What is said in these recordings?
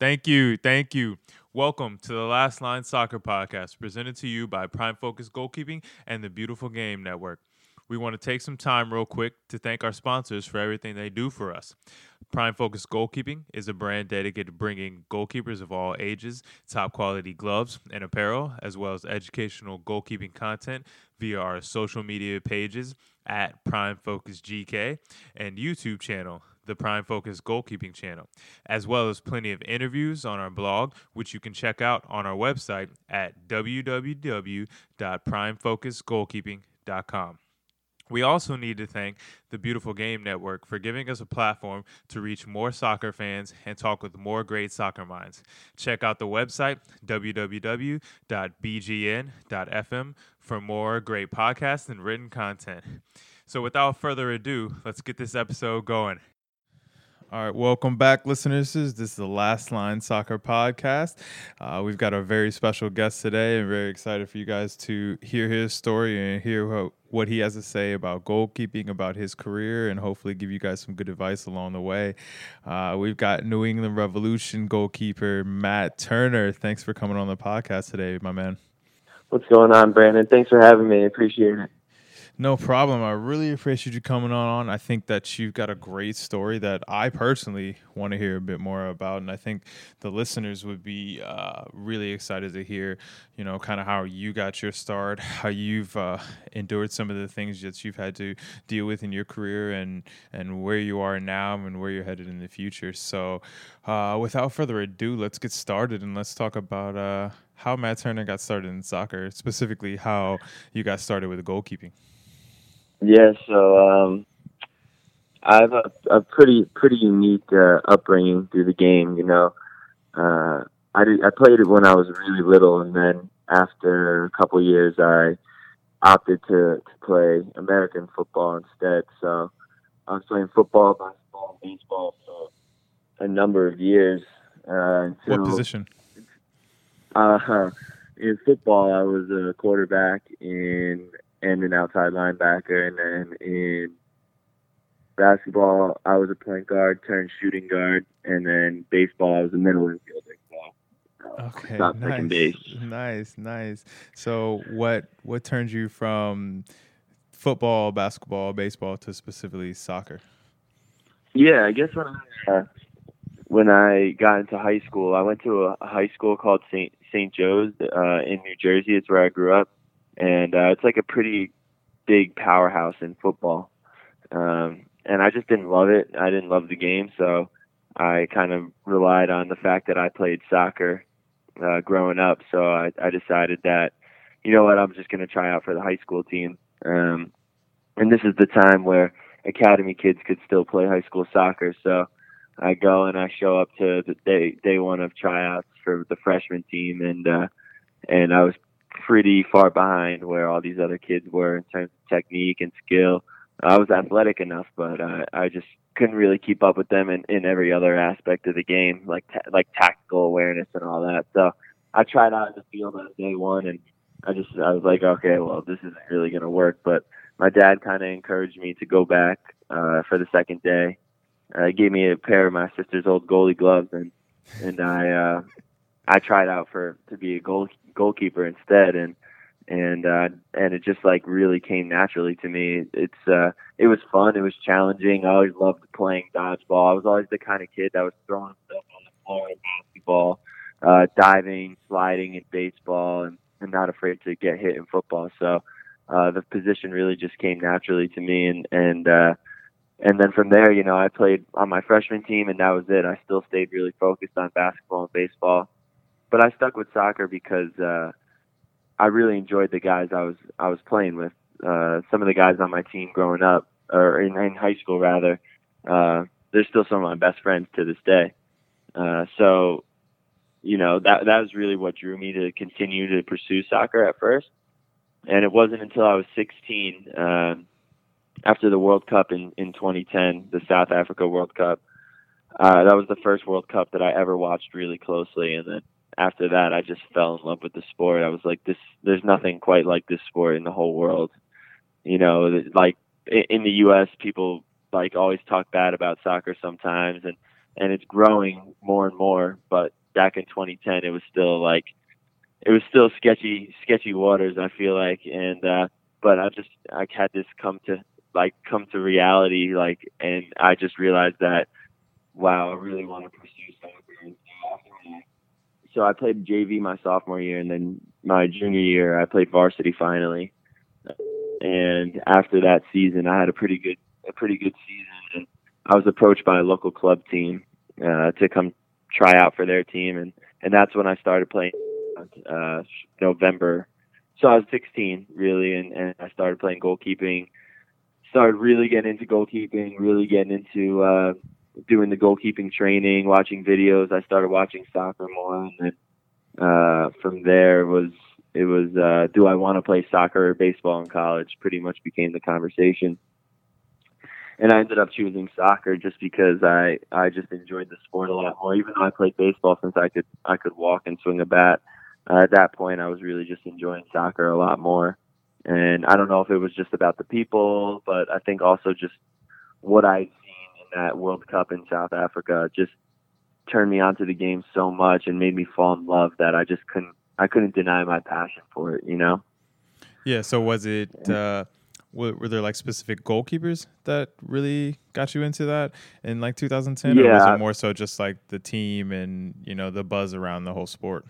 Thank you. Thank you. Welcome to the Last Line Soccer Podcast, presented to you by Prime Focus Goalkeeping and the Beautiful Game Network. We want to take some time, real quick, to thank our sponsors for everything they do for us. Prime Focus Goalkeeping is a brand dedicated to bringing goalkeepers of all ages top quality gloves and apparel, as well as educational goalkeeping content via our social media pages at Prime Focus GK and YouTube channel the Prime Focus Goalkeeping channel, as well as plenty of interviews on our blog, which you can check out on our website at www.primefocusgoalkeeping.com. We also need to thank the Beautiful Game Network for giving us a platform to reach more soccer fans and talk with more great soccer minds. Check out the website, www.bgn.fm, for more great podcasts and written content. So, without further ado, let's get this episode going. All right, welcome back, listeners. This is the Last Line Soccer Podcast. Uh, we've got a very special guest today, and very excited for you guys to hear his story and hear what, what he has to say about goalkeeping, about his career, and hopefully give you guys some good advice along the way. Uh, we've got New England Revolution goalkeeper Matt Turner. Thanks for coming on the podcast today, my man. What's going on, Brandon? Thanks for having me. Appreciate it. No problem. I really appreciate you coming on. I think that you've got a great story that I personally want to hear a bit more about, and I think the listeners would be uh, really excited to hear, you know, kind of how you got your start, how you've uh, endured some of the things that you've had to deal with in your career, and and where you are now and where you're headed in the future. So, uh, without further ado, let's get started and let's talk about uh, how Matt Turner got started in soccer, specifically how you got started with goalkeeping. Yeah, so um, I have a, a pretty pretty unique uh, upbringing through the game. You know, uh, I did, I played it when I was really little, and then after a couple years, I opted to to play American football instead. So I was playing football, basketball, and baseball for a number of years. Uh, what position? Uh, in football, I was a quarterback. In and an outside linebacker. And then in basketball, I was a point guard turned shooting guard. And then baseball, I was a middle infielder. So, okay, nice, nice, nice. So, what what turned you from football, basketball, baseball to specifically soccer? Yeah, I guess when I uh, when I got into high school, I went to a high school called Saint Saint Joe's uh, in New Jersey. It's where I grew up, and uh, it's like a pretty big powerhouse in football. Um, and I just didn't love it. I didn't love the game, so I kind of relied on the fact that I played soccer uh, growing up. So I, I decided that, you know what, I'm just going to try out for the high school team. Um, and this is the time where academy kids could still play high school soccer. So I go and I show up to the day day one of tryouts for the freshman team, and uh, and I was pretty far behind where all these other kids were in terms of technique and skill. I was athletic enough, but uh, I just couldn't really keep up with them in, in every other aspect of the game, like ta- like tactical awareness and all that. So I tried out in the field on day one, and I just I was like, okay, well, this isn't really going to work. But my dad kind of encouraged me to go back uh, for the second day. Uh, he gave me a pair of my sister's old goalie gloves, and and I uh, I tried out for to be a goal goalkeeper instead, and and uh, and it just like really came naturally to me. It's uh, it was fun. It was challenging. I always loved playing dodgeball. I was always the kind of kid that was throwing stuff on the floor in basketball, uh, diving, sliding in baseball, and, and not afraid to get hit in football. So uh, the position really just came naturally to me, and and uh, and then from there, you know, I played on my freshman team, and that was it. I still stayed really focused on basketball and baseball but I stuck with soccer because uh, I really enjoyed the guys I was I was playing with. Uh, some of the guys on my team growing up, or in, in high school rather, uh, they're still some of my best friends to this day. Uh, so, you know that that was really what drew me to continue to pursue soccer at first. And it wasn't until I was 16, uh, after the World Cup in, in 2010, the South Africa World Cup. Uh, that was the first World Cup that I ever watched really closely, and then after that, I just fell in love with the sport. I was like, this, there's nothing quite like this sport in the whole world. You know, like in the U.S., people like always talk bad about soccer sometimes, and and it's growing more and more. But back in 2010, it was still like it was still sketchy, sketchy waters. I feel like, and uh, but I just I had this come to like come to reality, like, and I just realized that wow, I really want to pursue soccer. So I played JV my sophomore year, and then my junior year I played varsity finally. And after that season, I had a pretty good a pretty good season, and I was approached by a local club team uh, to come try out for their team, and and that's when I started playing uh, November. So I was 16 really, and, and I started playing goalkeeping. Started really getting into goalkeeping, really getting into uh, doing the goalkeeping training, watching videos. I started watching soccer more, and then uh, from there was it was uh, do I want to play soccer or baseball in college? Pretty much became the conversation and I ended up choosing soccer just because I I just enjoyed the sport a lot more. Even though I played baseball since I could I could walk and swing a bat, uh, at that point I was really just enjoying soccer a lot more. And I don't know if it was just about the people, but I think also just what in that World Cup in South Africa just turned me onto the game so much and made me fall in love that I just couldn't I couldn't deny my passion for it. You know. Yeah. So was it? Uh were, were there like specific goalkeepers that really got you into that in like 2010 yeah. or was it more so just like the team and you know the buzz around the whole sport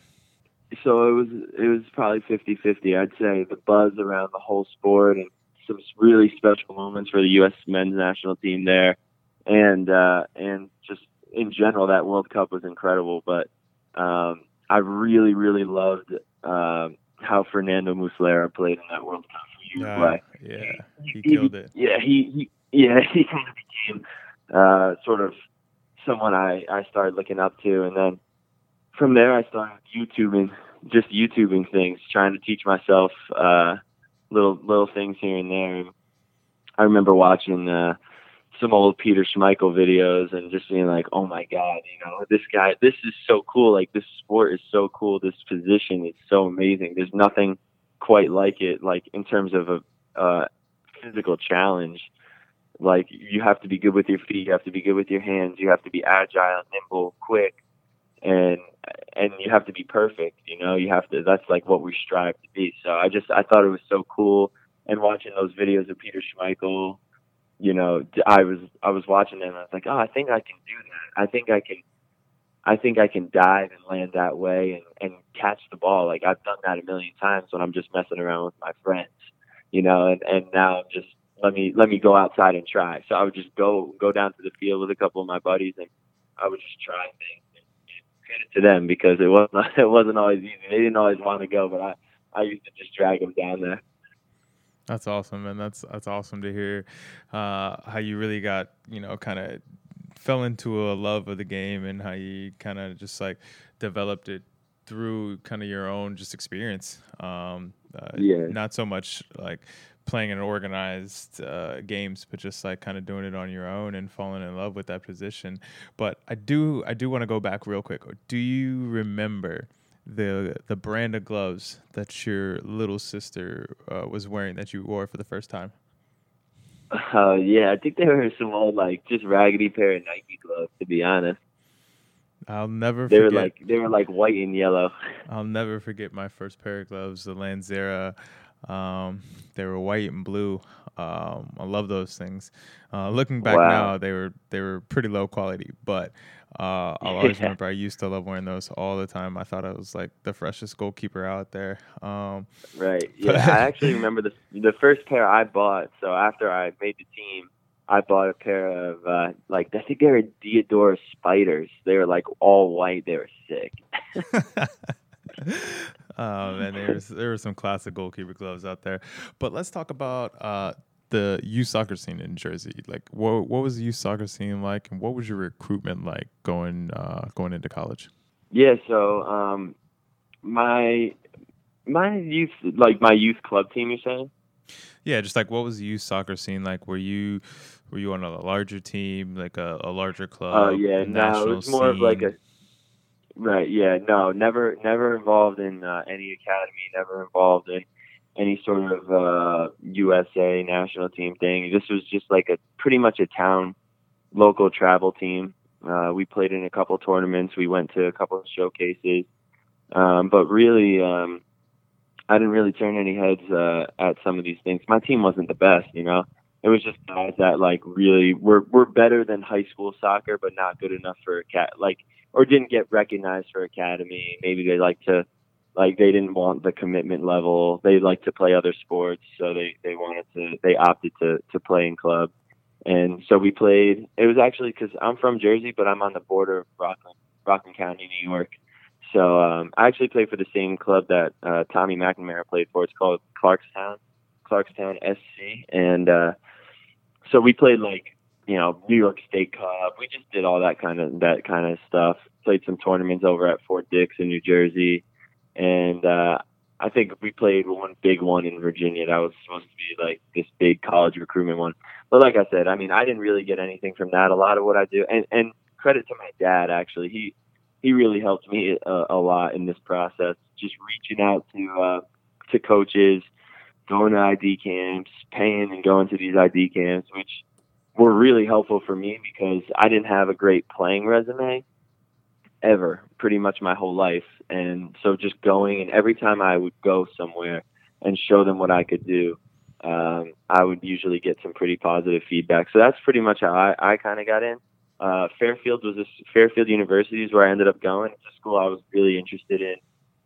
so it was it was probably 50-50 i'd say the buzz around the whole sport and some really special moments for the us men's national team there and uh and just in general that world cup was incredible but um i really really loved um how fernando muslera played in that world cup yeah, Yeah, he, he killed it. Yeah, he, he yeah he kind of became uh, sort of someone I I started looking up to, and then from there I started YouTubing, just YouTubing things, trying to teach myself uh, little little things here and there. I remember watching uh, some old Peter Schmeichel videos and just being like, "Oh my God, you know, this guy, this is so cool. Like this sport is so cool. This position is so amazing. There's nothing." quite like it, like in terms of a uh, physical challenge. Like you have to be good with your feet, you have to be good with your hands, you have to be agile, nimble, quick, and and you have to be perfect. You know, you have to. That's like what we strive to be. So I just I thought it was so cool, and watching those videos of Peter Schmeichel, you know, I was I was watching them. And I was like, oh, I think I can do that. I think I can I think I can dive and land that way and, and catch the ball. Like I've done that a million times when I'm just messing around with my friends, you know, and, and now I'm just let me let me go outside and try. So I would just go go down to the field with a couple of my buddies and I would just try things and, and credit to them because it wasn't it wasn't always easy. They didn't always want to go, but I I used to just drag them down there. That's awesome, and that's that's awesome to hear uh, how you really got you know kind of fell into a love of the game and how you kind of just like developed it through kind of your own just experience. Um, uh, yeah. Not so much like playing in organized uh, games, but just like kind of doing it on your own and falling in love with that position. But I do, I do want to go back real quick. Do you remember the the brand of gloves that your little sister uh, was wearing that you wore for the first time? Uh, yeah, I think they were some old like just raggedy pair of Nike gloves. To be honest, I'll never. They forget, were like they were like white and yellow. I'll never forget my first pair of gloves, the Lanzera. Um, they were white and blue. Um, I love those things. Uh, looking back wow. now, they were they were pretty low quality, but uh, I'll always yeah. remember I used to love wearing those all the time. I thought I was like the freshest goalkeeper out there. Um, right. Yeah. I actually remember the the first pair I bought. So after I made the team, I bought a pair of uh, like I think they were Diadora spiders. They were like all white. They were sick. oh man, there was there were some classic goalkeeper gloves out there. But let's talk about uh, the youth soccer scene in Jersey. Like, what what was the youth soccer scene like, and what was your recruitment like going uh, going into college? Yeah, so um, my my youth like my youth club team. You're saying? Yeah, just like what was the youth soccer scene like? Were you were you on a larger team, like a, a larger club? Oh yeah, no, it was more of like a right. Yeah, no, never never involved in uh, any academy. Never involved in any sort of uh, USA national team thing. This was just like a pretty much a town local travel team. Uh, we played in a couple tournaments. We went to a couple showcases. Um, but really, um, I didn't really turn any heads uh, at some of these things. My team wasn't the best, you know. It was just guys that like really were were better than high school soccer, but not good enough for a cat like or didn't get recognized for academy. Maybe they like to like they didn't want the commitment level. They like to play other sports, so they they wanted to they opted to to play in club. And so we played. It was actually because I'm from Jersey, but I'm on the border of Rockland, Rockland County, New York. So um, I actually played for the same club that uh, Tommy McNamara played for. It's called Clarkstown, Clarkstown SC, and uh, so we played like you know New York State Cup. We just did all that kind of that kind of stuff. Played some tournaments over at Fort Dix in New Jersey, and uh, I think we played one big one in Virginia. That was supposed to be like this big college recruitment one. But like I said, I mean, I didn't really get anything from that. A lot of what I do, and and credit to my dad actually. He he really helped me a, a lot in this process. Just reaching out to uh, to coaches, going to ID camps, paying and going to these ID camps, which were really helpful for me because I didn't have a great playing resume ever, pretty much my whole life. And so just going and every time I would go somewhere and show them what I could do, um, I would usually get some pretty positive feedback. So that's pretty much how I, I kind of got in. Uh, Fairfield was a, Fairfield University is where I ended up going. It's a school I was really interested in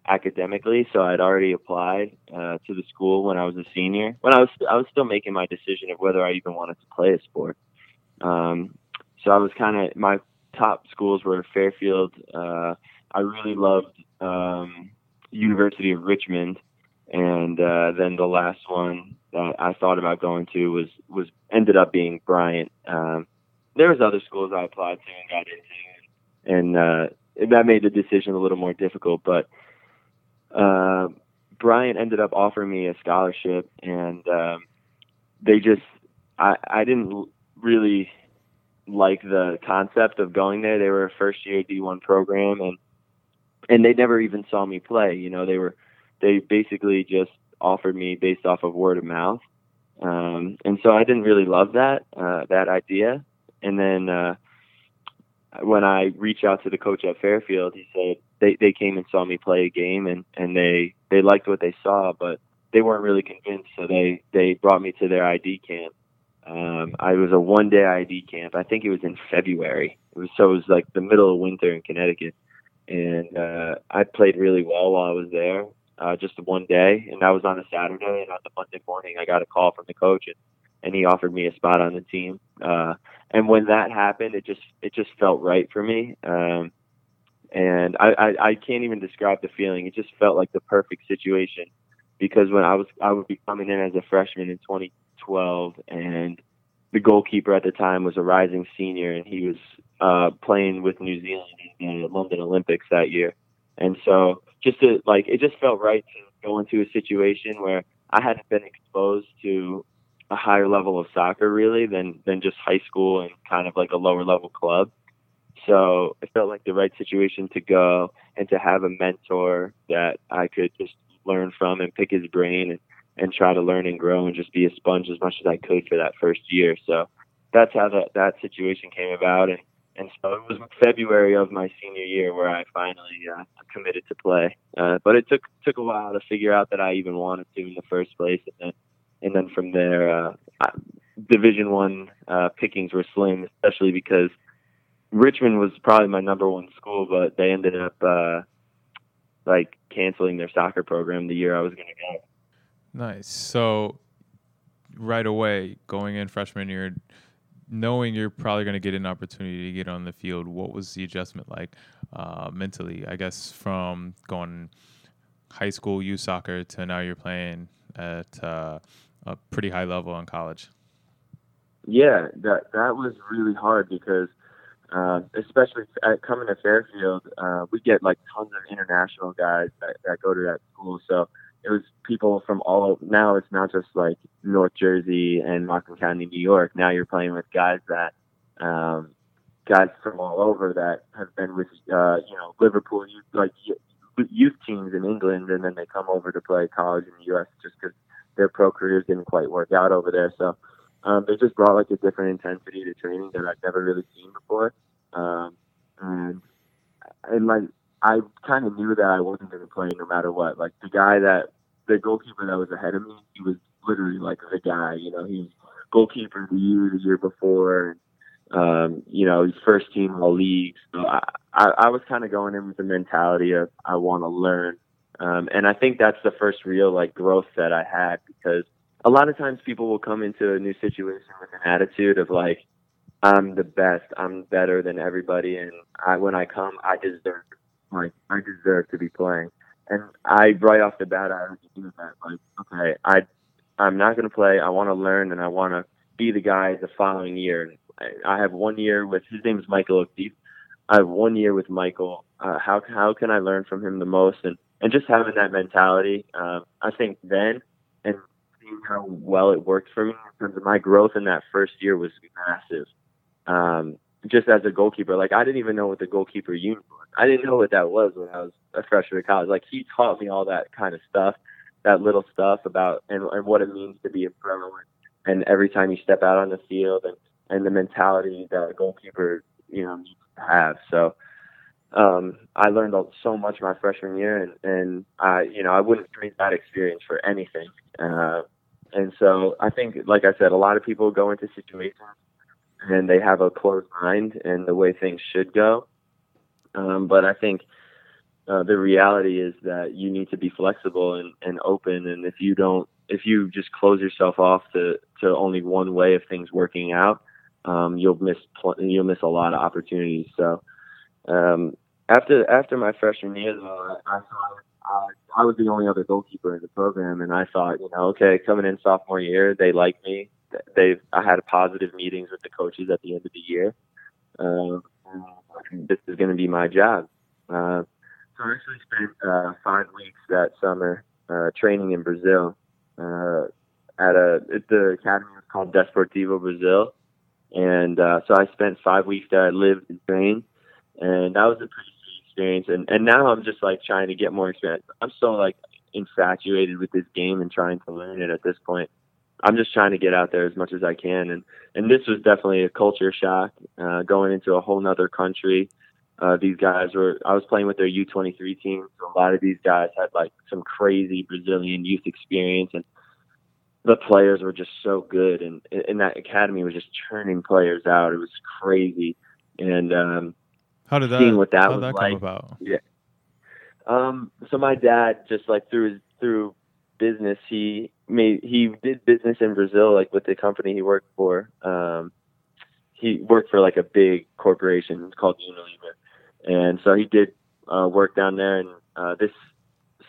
academically, so I'd already applied uh, to the school when I was a senior. When I was I was still making my decision of whether I even wanted to play a sport. Um, so I was kind of my top schools were Fairfield. Uh, I really loved um, University of Richmond, and uh, then the last one that I thought about going to was was ended up being Bryant. Um, there was other schools I applied to and got into, and uh, that made the decision a little more difficult. But uh, Bryant ended up offering me a scholarship, and um, they just I I didn't really like the concept of going there. They were a first year D1 program, and and they never even saw me play. You know, they were they basically just offered me based off of word of mouth. Um, and so I didn't really love that uh, that idea. And then uh, when I reached out to the coach at Fairfield, he said they, they came and saw me play a game and, and they, they liked what they saw, but they weren't really convinced. So they, they brought me to their ID camp. Um, I was a one day ID camp. I think it was in February. It was so it was like the middle of winter in Connecticut, and uh, I played really well while I was there. Uh, just one day, and that was on a Saturday. And on the Monday morning, I got a call from the coach, and and he offered me a spot on the team. Uh, and when that happened, it just it just felt right for me. Um, and I, I I can't even describe the feeling. It just felt like the perfect situation because when I was I would be coming in as a freshman in 2012, and the goalkeeper at the time was a rising senior, and he was uh, playing with New Zealand in the London Olympics that year. And so just to like it just felt right to go into a situation where I hadn't been exposed to a higher level of soccer really than than just high school and kind of like a lower level club. So it felt like the right situation to go and to have a mentor that I could just learn from and pick his brain and, and try to learn and grow and just be a sponge as much as I could for that first year. So that's how that, that situation came about. And, and so it was February of my senior year where I finally uh, committed to play. Uh, but it took, took a while to figure out that I even wanted to in the first place. And then and then from there, uh, Division One uh, pickings were slim, especially because Richmond was probably my number one school, but they ended up uh, like canceling their soccer program the year I was going to go. Nice. So right away, going in freshman year, knowing you're probably going to get an opportunity to get on the field, what was the adjustment like uh, mentally? I guess from going high school youth soccer to now you're playing at uh, a pretty high level in college? Yeah, that that was really hard because, uh, especially at coming to Fairfield, uh, we get like tons of international guys that, that go to that school. So it was people from all. Now it's not just like North Jersey and Rockland County, New York. Now you're playing with guys that, um, guys from all over that have been with, uh, you know, Liverpool, youth like youth teams in England, and then they come over to play college in the U.S. just because their pro careers didn't quite work out over there. So um, they just brought like a different intensity to training that I've never really seen before. um, and and like I kind of knew that I wasn't going to play no matter what. Like the guy that the goalkeeper that was ahead of me, he was literally like the guy. You know, he was goalkeeper of the year the year before. Um, you know, he's first team all league. So I, I, I was kind of going in with the mentality of I want to learn, um, and I think that's the first real like growth that I had because a lot of times people will come into a new situation with an attitude of like I'm the best, I'm better than everybody, and I when I come I deserve like I deserve to be playing. And I right off the bat I knew that like okay I I'm not going to play. I want to learn and I want to be the guy the following year. I, I have one year with his name is Michael O'Keefe. I have one year with Michael. Uh, how how can I learn from him the most? And and just having that mentality, um, I think then and seeing how well it worked for me in terms of my growth in that first year was massive. Um, just as a goalkeeper, like I didn't even know what the goalkeeper was. I didn't know what that was when I was a freshman in college. Like he taught me all that kind of stuff, that little stuff about and, and what it means to be a pro. And every time you step out on the field and and the mentality that a goalkeeper, you know, needs to have. So um, I learned so much my freshman year, and and I, you know, I wouldn't trade that experience for anything. Uh, and so I think, like I said, a lot of people go into situations and they have a closed mind and the way things should go. Um, but I think uh, the reality is that you need to be flexible and, and open. And if you don't, if you just close yourself off to, to only one way of things working out, um, you'll miss you'll miss a lot of opportunities. So um, after after my freshman year, though, I, I thought uh, I was the only other goalkeeper in the program, and I thought, you know, okay, coming in sophomore year, they like me. They've I had positive meetings with the coaches at the end of the year. Uh, this is going to be my job. Uh, so I actually spent uh, five weeks that summer uh, training in Brazil uh, at a the academy was called Desportivo Brasil, and uh, so I spent five weeks there. I lived and trained, and that was a pretty sweet experience. And and now I'm just like trying to get more experience. I'm so like infatuated with this game and trying to learn it at this point. I'm just trying to get out there as much as I can, and and this was definitely a culture shock uh, going into a whole nother country. Uh, these guys were I was playing with their U23 team, so a lot of these guys had like some crazy Brazilian youth experience, and the players were just so good, and and that academy was just churning players out. It was crazy, and um, how did that seeing what that how was did that like. come about? Yeah. Um. So my dad just like through his through business, he made he did business in Brazil, like with the company he worked for. Um, he worked for like a big corporation called Unilever, and so he did uh, work down there. And uh, this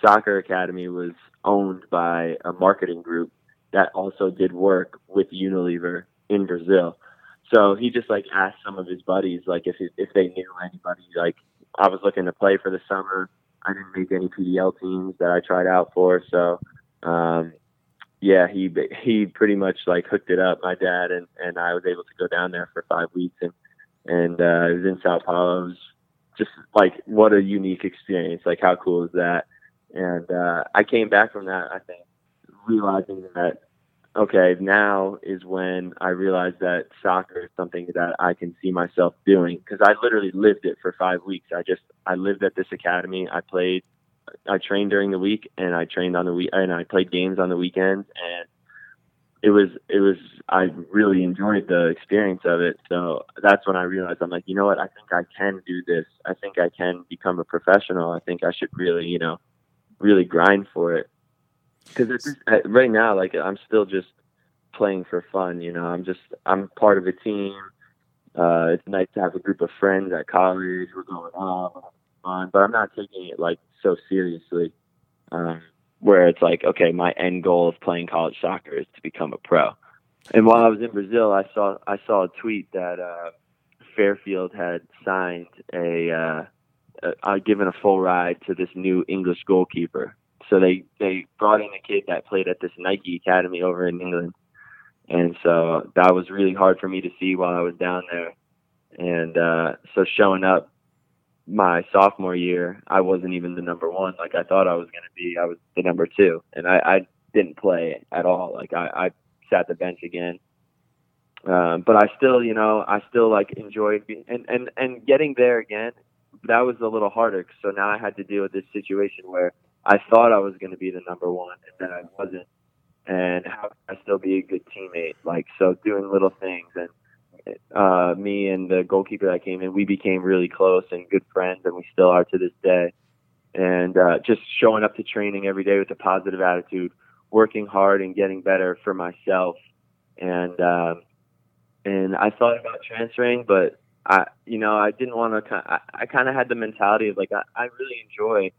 soccer academy was owned by a marketing group that also did work with Unilever in Brazil. So he just like asked some of his buddies like if if they knew anybody. Like I was looking to play for the summer. I didn't make any PDL teams that I tried out for, so um, yeah, he he pretty much like hooked it up. My dad and and I was able to go down there for five weeks and and uh, it was in Sao Paulo. It was just like what a unique experience. Like how cool is that? And uh, I came back from that. I think realizing that okay, now is when I realized that soccer is something that I can see myself doing because I literally lived it for five weeks. I just I lived at this academy. I played, I trained during the week, and I trained on the week, and I played games on the weekends, and it was it was I really enjoyed the experience of it. So that's when I realized I'm like, you know what? I think I can do this. I think I can become a professional. I think I should really, you know, really grind for it because right now, like I'm still just playing for fun. You know, I'm just I'm part of a team. Uh, it's nice to have a group of friends at college. We're going off, but I'm not taking it like so seriously. Um, where it's like, okay, my end goal of playing college soccer is to become a pro. And while I was in Brazil, I saw I saw a tweet that uh, Fairfield had signed a, uh, uh, given a full ride to this new English goalkeeper so they they brought in a kid that played at this Nike academy over in England, and so that was really hard for me to see while I was down there. And uh, so showing up my sophomore year, I wasn't even the number one like I thought I was going to be. I was the number two, and I, I didn't play at all. Like I, I sat the bench again. Um, but I still, you know, I still like enjoyed being, and and and getting there again. That was a little harder. So now I had to deal with this situation where I thought I was going to be the number one, and then I wasn't. And how can I still be a good teammate? Like so, doing little things, and uh, me and the goalkeeper that came in, we became really close and good friends, and we still are to this day. And uh, just showing up to training every day with a positive attitude, working hard and getting better for myself. And um, and I thought about transferring, but I, you know, I didn't want to. I, I kind of had the mentality of like I, I really enjoy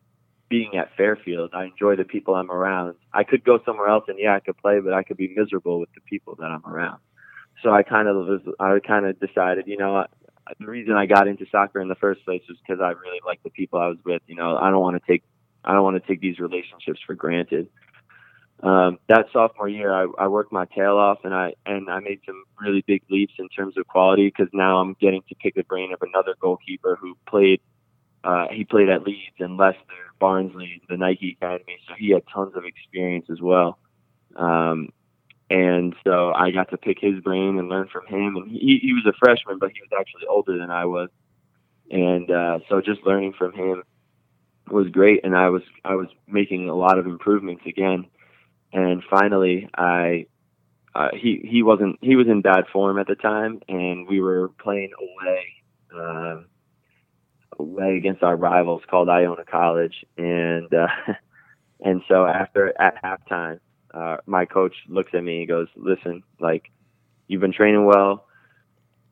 being at Fairfield. I enjoy the people I'm around. I could go somewhere else and yeah, I could play, but I could be miserable with the people that I'm around. So I kind of was, I kind of decided, you know, the reason I got into soccer in the first place was because I really liked the people I was with. You know, I don't want to take, I don't want to take these relationships for granted um, that sophomore year, I, I worked my tail off, and I and I made some really big leaps in terms of quality because now I'm getting to pick the brain of another goalkeeper who played. Uh, he played at Leeds and Leicester, Barnsley, the Nike Academy, so he had tons of experience as well. Um, and so I got to pick his brain and learn from him. And he, he was a freshman, but he was actually older than I was. And uh, so just learning from him was great. And I was I was making a lot of improvements again and finally I uh, he he wasn't he was in bad form at the time, and we were playing away uh, away against our rivals called Iona College, and uh, and so after at halftime, uh, my coach looks at me and goes, "Listen, like you've been training well,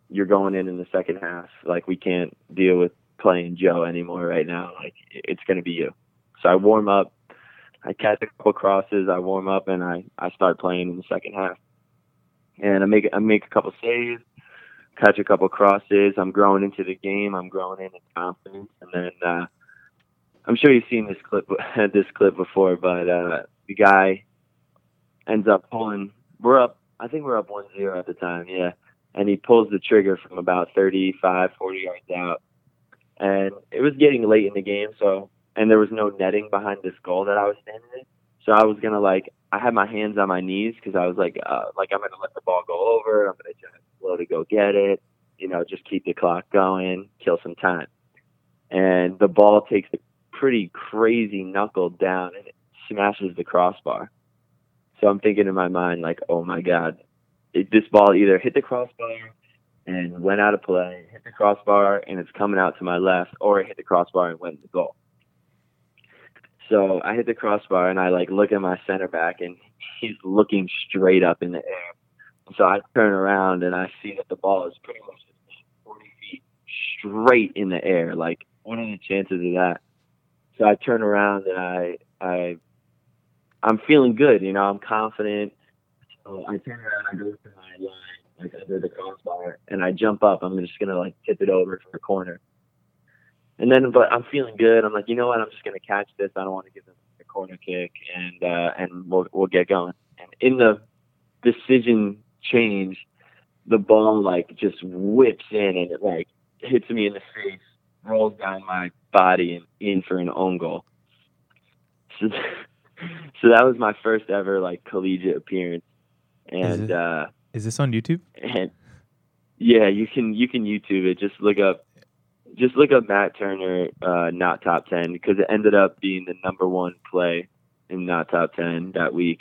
you're going in in the second half. Like we can't deal with playing Joe anymore right now. Like it's going to be you." So I warm up I catch a couple crosses, I warm up, and I I start playing in the second half. And I make I make a couple saves, catch a couple crosses. I'm growing into the game. I'm growing in confidence, and then uh, I'm sure you've seen this clip this clip before, but uh, the guy ends up pulling. We're up. I think we're up one zero at the time. Yeah, and he pulls the trigger from about 35, 40 yards out, and it was getting late in the game, so and there was no netting behind this goal that I was standing in. So I was gonna like I had my hands on my knees because I was like uh, like I'm gonna let the ball go over. I'm gonna just slow to go get it. You know, just keep the clock going, kill some time. And the ball takes a pretty crazy knuckle down and it smashes the crossbar. So I'm thinking in my mind like, oh my god, it, this ball either hit the crossbar and went out of play, hit the crossbar and it's coming out to my left, or it hit the crossbar and went in the goal. So I hit the crossbar and I like look at my center back and he's looking straight up in the air. So I turn around and I see that the ball is pretty much 40 feet straight in the air. Like, what are the chances of that? So I turn around and I, I, I'm feeling good. You know, I'm confident. So I turn around, I go to my line, like under the crossbar, and I jump up. I'm just gonna like tip it over for the corner. And then, but I'm feeling good. I'm like, you know what? I'm just gonna catch this. I don't want to give them a corner kick, and uh, and we'll we'll get going. And in the decision change, the ball like just whips in and it like hits me in the face, rolls down my body, and in for an own goal. So, so that was my first ever like collegiate appearance. And is, it, uh, is this on YouTube? And yeah, you can you can YouTube it. Just look up just look up Matt Turner, uh, not top 10, because it ended up being the number one play in not top 10 that week.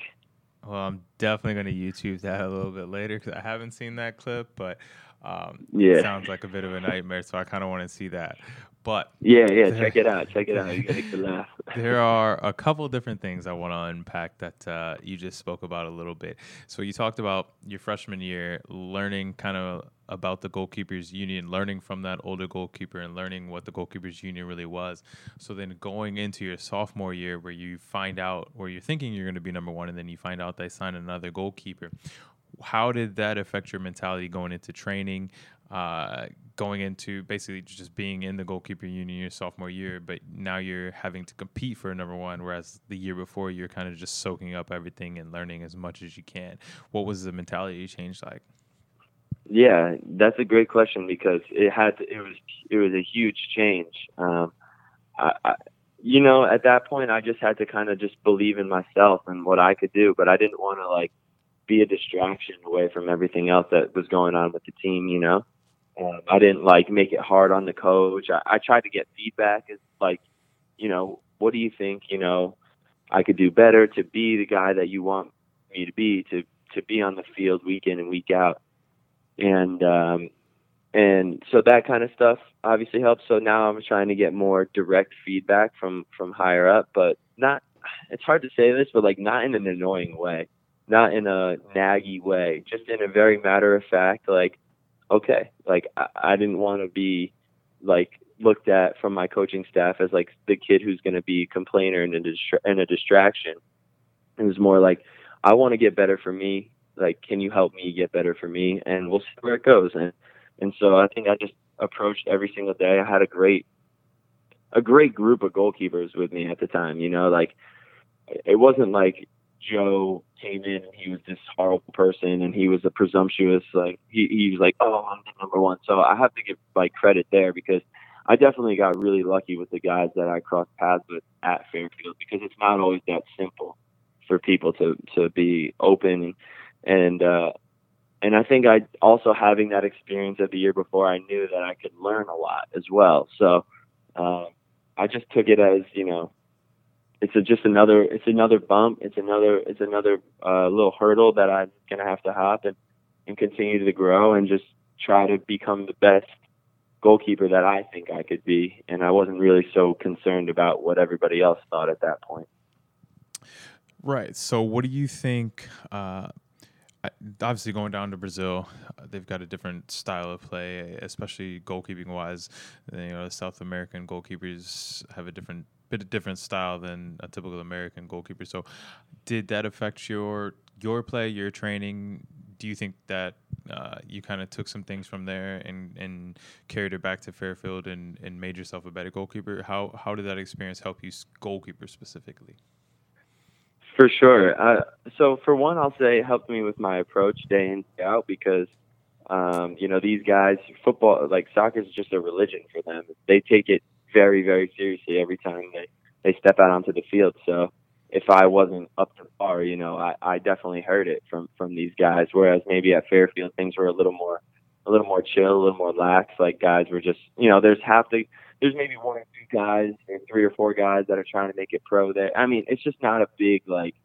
Well, I'm definitely going to YouTube that a little bit later because I haven't seen that clip, but um, yeah, sounds like a bit of a nightmare. So I kind of want to see that. But yeah, yeah, check it out. Check it out. You laugh. there are a couple different things I want to unpack that uh, you just spoke about a little bit. So you talked about your freshman year, learning kind of about the goalkeepers union, learning from that older goalkeeper, and learning what the goalkeepers union really was. So then going into your sophomore year, where you find out, where you're thinking you're going to be number one, and then you find out they sign another goalkeeper how did that affect your mentality going into training, uh, going into basically just being in the goalkeeper union your sophomore year, but now you're having to compete for a number one, whereas the year before you're kind of just soaking up everything and learning as much as you can. What was the mentality change like? Yeah, that's a great question because it had to, it was it was a huge change. Um, I, I, you know, at that point, I just had to kind of just believe in myself and what I could do, but I didn't want to like be a distraction away from everything else that was going on with the team. You know, um, I didn't like make it hard on the coach. I, I tried to get feedback. As like, you know, what do you think? You know, I could do better to be the guy that you want me to be to to be on the field week in and week out. And um, and so that kind of stuff obviously helps. So now I'm trying to get more direct feedback from from higher up, but not. It's hard to say this, but like not in an annoying way, not in a naggy way, just in a very matter of fact. Like, okay, like I, I didn't want to be like looked at from my coaching staff as like the kid who's going to be a complainer and a, distra- and a distraction. It was more like I want to get better for me. Like, can you help me get better for me? And we'll see where it goes. And and so I think I just approached every single day. I had a great a great group of goalkeepers with me at the time. You know, like it wasn't like Joe came in and he was this horrible person and he was a presumptuous like he, he was like oh I'm the number one. So I have to give like credit there because I definitely got really lucky with the guys that I crossed paths with at Fairfield because it's not always that simple for people to to be open and and uh, and I think I also having that experience of the year before, I knew that I could learn a lot as well. So uh, I just took it as you know, it's a, just another it's another bump, it's another it's another uh, little hurdle that I'm gonna have to hop and and continue to grow and just try to become the best goalkeeper that I think I could be. And I wasn't really so concerned about what everybody else thought at that point. Right. So, what do you think? Uh, obviously, going down to Brazil, uh, they've got a different style of play, especially goalkeeping wise. You know, South American goalkeepers have a different bit different style than a typical American goalkeeper. So, did that affect your your play, your training? Do you think that uh, you kind of took some things from there and, and carried it back to Fairfield and, and made yourself a better goalkeeper? How how did that experience help you goalkeeper specifically? For sure. Uh, so for one, I'll say it helped me with my approach day in day out because, um, you know, these guys, football, like soccer is just a religion for them. They take it very, very seriously every time they they step out onto the field. So if I wasn't up to par, you know, I, I definitely heard it from from these guys. Whereas maybe at Fairfield things were a little more a little more chill, a little more lax. Like guys were just, you know, there's half the there's maybe one or two guys or three or four guys that are trying to make it pro there. I mean, it's just not a big like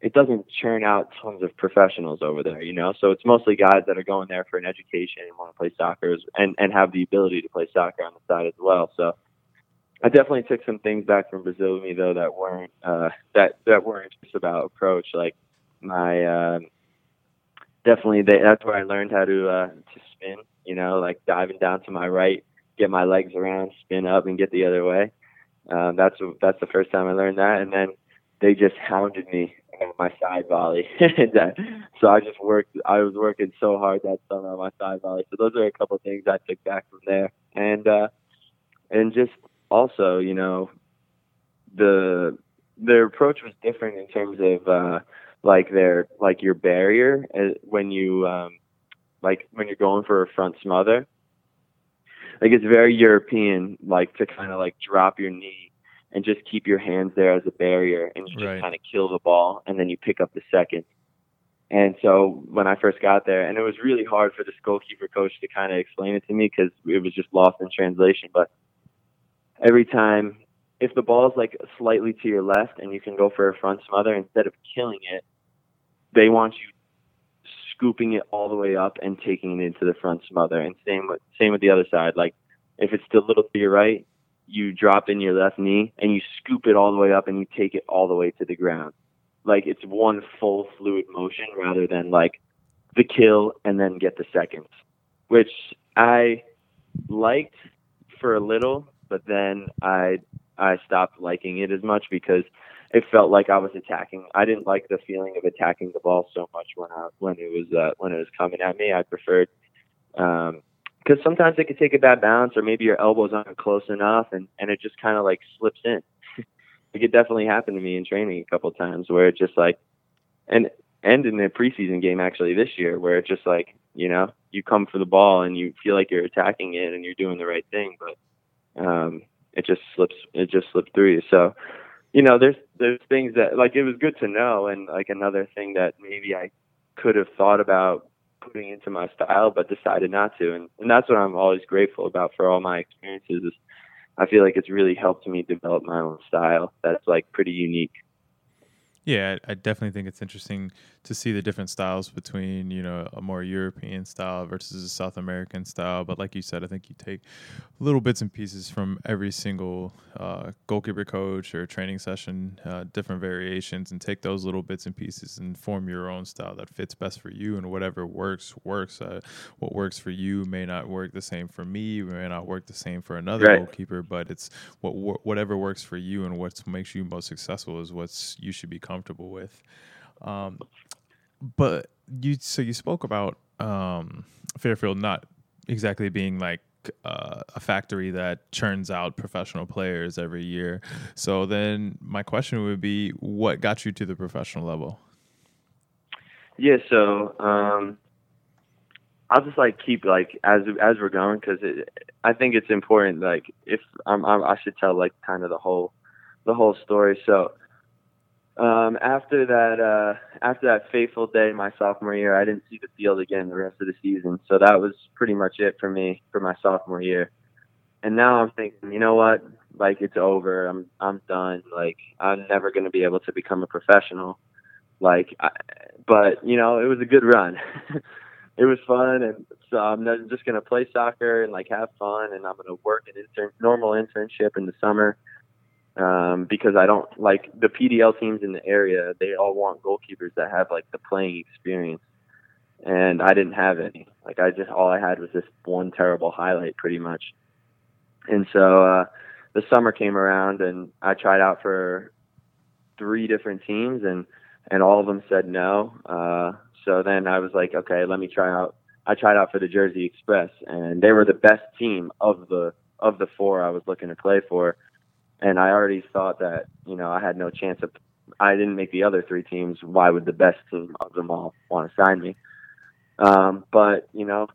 it doesn't churn out tons of professionals over there, you know. So it's mostly guys that are going there for an education and want to play soccer and and have the ability to play soccer on the side as well. So I definitely took some things back from Brazil with me though that weren't uh, that that weren't just about approach. Like my uh, definitely they, that's where I learned how to uh, to spin. You know, like diving down to my right get my legs around, spin up, and get the other way. Um, that's that's the first time I learned that, and then they just hounded me on my side volley. and, uh, so I just worked. I was working so hard that summer on my side volley. So those are a couple things I took back from there, and uh, and just also, you know, the their approach was different in terms of uh, like their like your barrier uh, when you um, like when you're going for a front smother like it's very European, like to kind of like drop your knee and just keep your hands there as a barrier, and you just right. kind of kill the ball, and then you pick up the second. And so when I first got there, and it was really hard for this goalkeeper coach to kind of explain it to me because it was just lost in translation. But every time, if the ball is like slightly to your left and you can go for a front smother instead of killing it, they want you scooping it all the way up and taking it into the front smother. And same with same with the other side. Like if it's still a little to your right, you drop in your left knee and you scoop it all the way up and you take it all the way to the ground. Like it's one full fluid motion rather than like the kill and then get the seconds, which I liked for a little, but then I I stopped liking it as much because it felt like I was attacking. I didn't like the feeling of attacking the ball so much when I when it was uh, when it was coming at me. I preferred because um, sometimes it could take a bad bounce, or maybe your elbows aren't close enough, and and it just kind of like slips in. it definitely happen to me in training a couple times where it just like and and in the preseason game actually this year where it just like you know you come for the ball and you feel like you're attacking it and you're doing the right thing, but um, it just slips it just slipped through you. So you know, there's there's things that like it was good to know, and like another thing that maybe I could have thought about putting into my style, but decided not to. And, and that's what I'm always grateful about for all my experiences. Is I feel like it's really helped me develop my own style. That's like pretty unique. Yeah, I definitely think it's interesting to see the different styles between you know a more European style versus a South American style. But like you said, I think you take little bits and pieces from every single uh, goalkeeper coach or training session, uh, different variations, and take those little bits and pieces and form your own style that fits best for you. And whatever works works. Uh, what works for you may not work the same for me, may not work the same for another right. goalkeeper. But it's what whatever works for you and what makes you most successful is what you should be comfortable with. Um, but you so you spoke about um, Fairfield not exactly being like uh, a factory that churns out professional players every year. So then my question would be, what got you to the professional level? Yeah, so um, I'll just like keep like as as we're going because I think it's important. Like if I'm, I'm, I should tell like kind of the whole the whole story. So um, after that, uh, after that fateful day my sophomore year, I didn't see the field again the rest of the season. So that was pretty much it for me for my sophomore year. And now I'm thinking, you know what? Like it's over. I'm I'm done. Like I'm never going to be able to become a professional. Like, I, but you know, it was a good run. it was fun, and so I'm just going to play soccer and like have fun, and I'm going to work an intern normal internship in the summer um, because I don't like the PDL teams in the area. They all want goalkeepers that have like the playing experience, and I didn't have any. Like I just all I had was this one terrible highlight, pretty much. And so uh, the summer came around, and I tried out for three different teams, and and all of them said no. Uh, so then I was like, okay, let me try out. I tried out for the Jersey Express, and they were the best team of the of the four I was looking to play for and I already thought that you know I had no chance of. I didn't make the other three teams. Why would the best team of them all want to sign me? Um, but you know,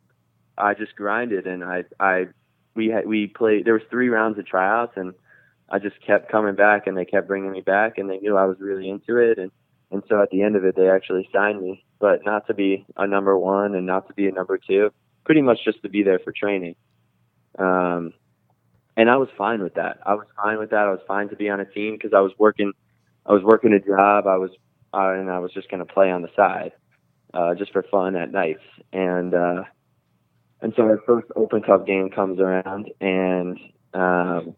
I just grinded, and I I we had we played. There was three rounds of tryouts, and I just kept coming back, and they kept bringing me back, and they knew I was really into it, and and so at the end of it, they actually signed me, but not to be a number one and not to be a number two, pretty much just to be there for training. Um, and I was fine with that. I was fine with that. I was fine to be on a team because I was working, I was working a job. I was, and I was just going to play on the side, uh, just for fun at nights. And uh, and so our first Open Cup game comes around, and um,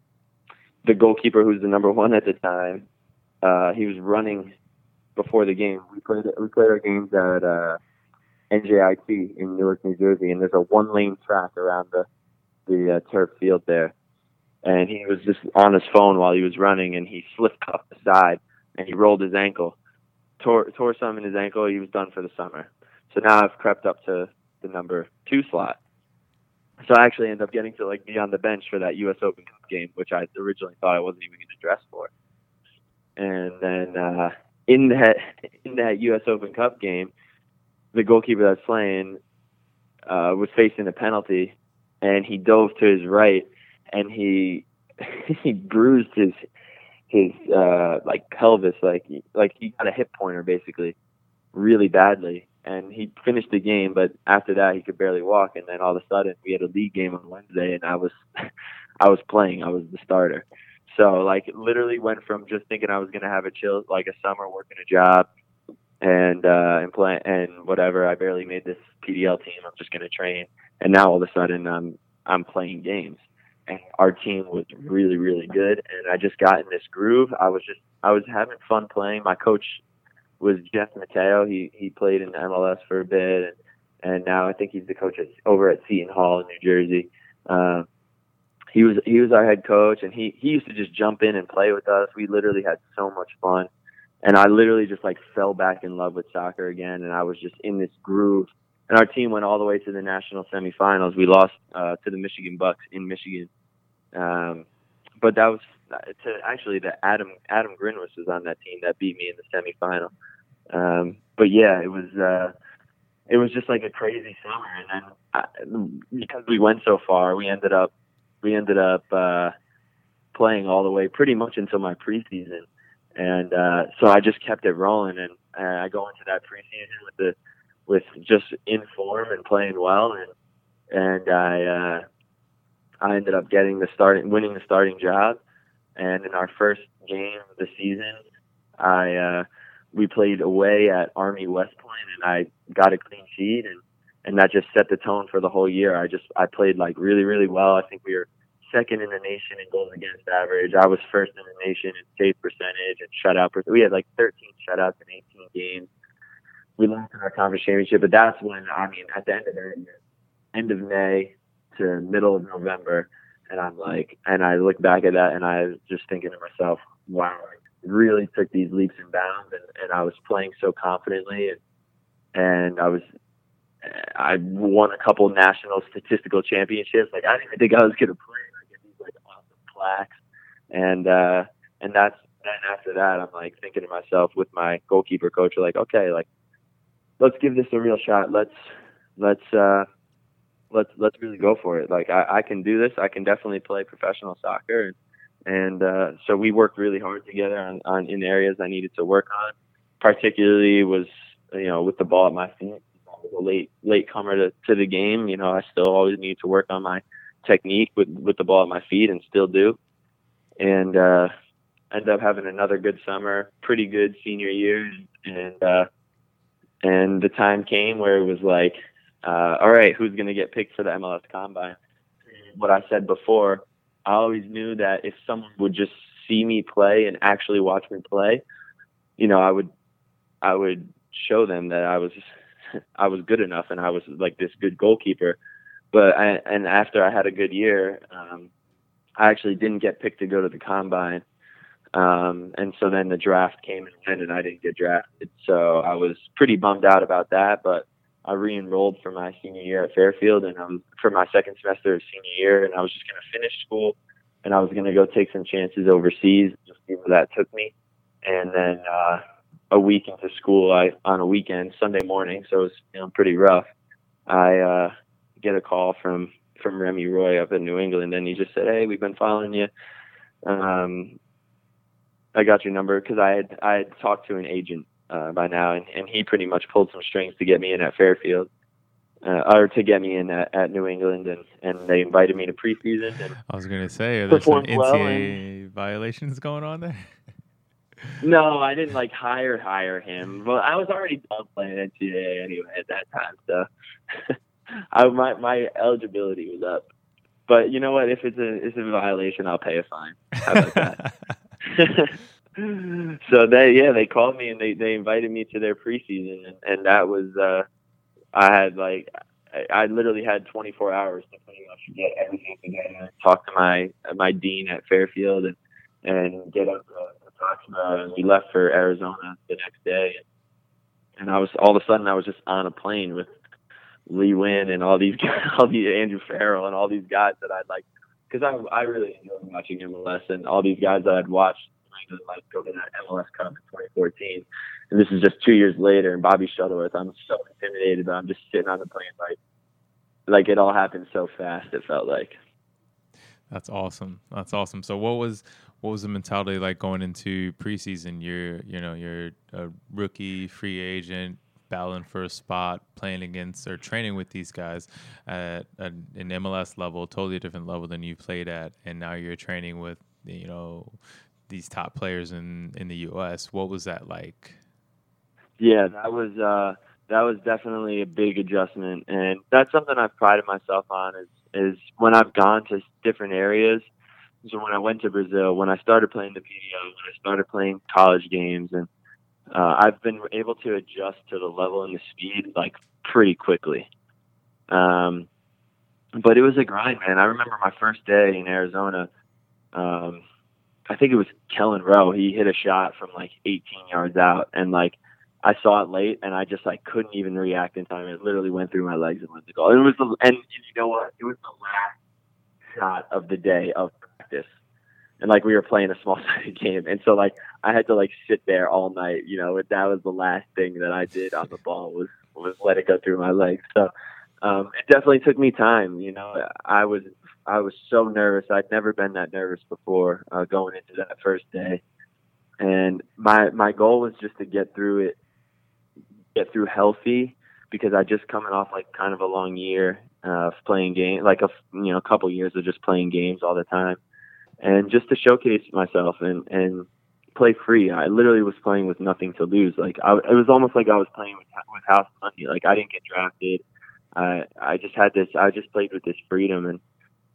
the goalkeeper, who's the number one at the time, uh, he was running before the game. We played we played our games at uh, NJIT in Newark, New Jersey, and there's a one lane track around the the uh, turf field there and he was just on his phone while he was running, and he slipped off the side, and he rolled his ankle, tore tore some in his ankle. He was done for the summer. So now I've crept up to the number two slot. So I actually end up getting to like be on the bench for that U.S. Open Cup game, which I originally thought I wasn't even going to dress for. And then uh, in that in that U.S. Open Cup game, the goalkeeper that's playing uh, was facing a penalty, and he dove to his right and he he bruised his his uh like pelvis like like he got a hip pointer basically really badly. And he finished the game but after that he could barely walk. And then all of a sudden we had a league game on Wednesday and I was I was playing. I was the starter. So like literally went from just thinking I was going to have a chill like a summer working a job and uh and play and whatever. I barely made this PDL team. I'm just going to train. And now all of a sudden I'm I'm playing games and our team was really really good and i just got in this groove. I was just i was having fun playing. My coach was jeff mateo. He he played in mls for a bit and and now i think he's the coach at, over at seton hall in new jersey. Uh, he was he was our head coach and he he used to just jump in and play with us. We literally had so much fun and i literally just like fell back in love with soccer again and i was just in this groove. And our team went all the way to the national semifinals. We lost uh, to the Michigan Bucks in Michigan, um, but that was to actually the Adam Adam Grinwis was on that team that beat me in the semifinal. Um, but yeah, it was uh, it was just like a crazy summer, and then I, because we went so far, we ended up we ended up uh, playing all the way pretty much until my preseason, and uh, so I just kept it rolling, and uh, I go into that preseason with the with just in form and playing well, and and I uh, I ended up getting the starting, winning the starting job. And in our first game of the season, I uh, we played away at Army West Point, and I got a clean sheet, and and that just set the tone for the whole year. I just I played like really really well. I think we were second in the nation in goals against average. I was first in the nation in save percentage and shutout. percentage. we had like 13 shutouts in 18 games. We lost in our conference championship, but that's when I mean at the end of the end of May to middle of November, and I'm like, and I look back at that, and I was just thinking to myself, wow, I really took these leaps and bounds, and, and I was playing so confidently, and and I was I won a couple national statistical championships. Like I didn't even think I was gonna play. I get these like awesome plaques, and uh, and that's then after that, I'm like thinking to myself with my goalkeeper coach, like, okay, like let's give this a real shot. Let's let's uh, let's let's really go for it. Like I, I can do this. I can definitely play professional soccer, and, and uh, so we worked really hard together on, on in areas I needed to work on. Particularly was you know with the ball at my feet. I was a late late comer to, to the game. You know I still always need to work on my technique with with the ball at my feet, and still do. And uh, ended up having another good summer, pretty good senior year, and uh, and the time came where it was like uh, all right, who's going to get picked for the MLS Combine? What I said before, I always knew that if someone would just see me play and actually watch me play, you know, I would, I would show them that I was, I was good enough and I was like this good goalkeeper. But I, and after I had a good year, um, I actually didn't get picked to go to the combine. Um, and so then the draft came and went and I didn't get drafted. So I was pretty bummed out about that, but I re-enrolled for my senior year at Fairfield, and um, for my second semester of senior year, and I was just going to finish school, and I was going to go take some chances overseas, just see where that took me, and then uh, a week into school, I on a weekend, Sunday morning, so it was you know pretty rough. I uh, get a call from from Remi Roy up in New England, and he just said, "Hey, we've been following you. Um, I got your number because I had I had talked to an agent uh, by now, and, and he pretty much pulled some strings to get me in at Fairfield. Uh, or to get me in at, at, New England, and, and they invited me to preseason. And I was going to say, are there some NCAA well and, violations going on there? no, I didn't like hire hire him. Well, I was already done playing NCAA anyway at that time, so I, my my eligibility was up. But you know what? If it's a it's a violation, I'll pay a fine. How about that? so they yeah they called me and they they invited me to their preseason and, and that was uh I had like I, I literally had 24 hours to pretty much get everything together, talk to my my dean at Fairfield and and get up to, to Foxborough and we left for Arizona the next day and I was all of a sudden I was just on a plane with Lee Nguyen and all these guys, all these Andrew Farrell and all these guys that I'd like because I I really enjoyed watching MLS and all these guys that I'd watched like go to that MLS Cup in 2014. And this is just two years later, and Bobby Shuttleworth. I'm so intimidated, but I'm just sitting on the plane like, like it all happened so fast. It felt like. That's awesome. That's awesome. So what was what was the mentality like going into preseason? You're you know you're a rookie, free agent, battling for a spot, playing against or training with these guys at an MLS level, totally different level than you played at, and now you're training with you know these top players in in the U.S. What was that like? Yeah, that was uh, that was definitely a big adjustment, and that's something I've prided myself on. Is is when I've gone to different areas. So when I went to Brazil, when I started playing the PDL, when I started playing college games, and uh, I've been able to adjust to the level and the speed like pretty quickly. Um, but it was a grind, man. I remember my first day in Arizona. Um, I think it was Kelyn Rowe. He hit a shot from like 18 yards out, and like I saw it late, and I just like couldn't even react in time. It literally went through my legs and went to goal. And it was the and you know what? It was the last shot of the day of practice, and like we were playing a small sided game, and so like I had to like sit there all night. You know, that was the last thing that I did on the ball was was let it go through my legs. So um, it definitely took me time. You know, I was I was so nervous. I'd never been that nervous before uh, going into that first day, and my my goal was just to get through it, get through healthy, because I just coming off like kind of a long year uh, of playing game, like a you know a couple years of just playing games all the time, and just to showcase myself and and play free. I literally was playing with nothing to lose. Like I, it was almost like I was playing with with house money. Like I didn't get drafted. I I just had this. I just played with this freedom, and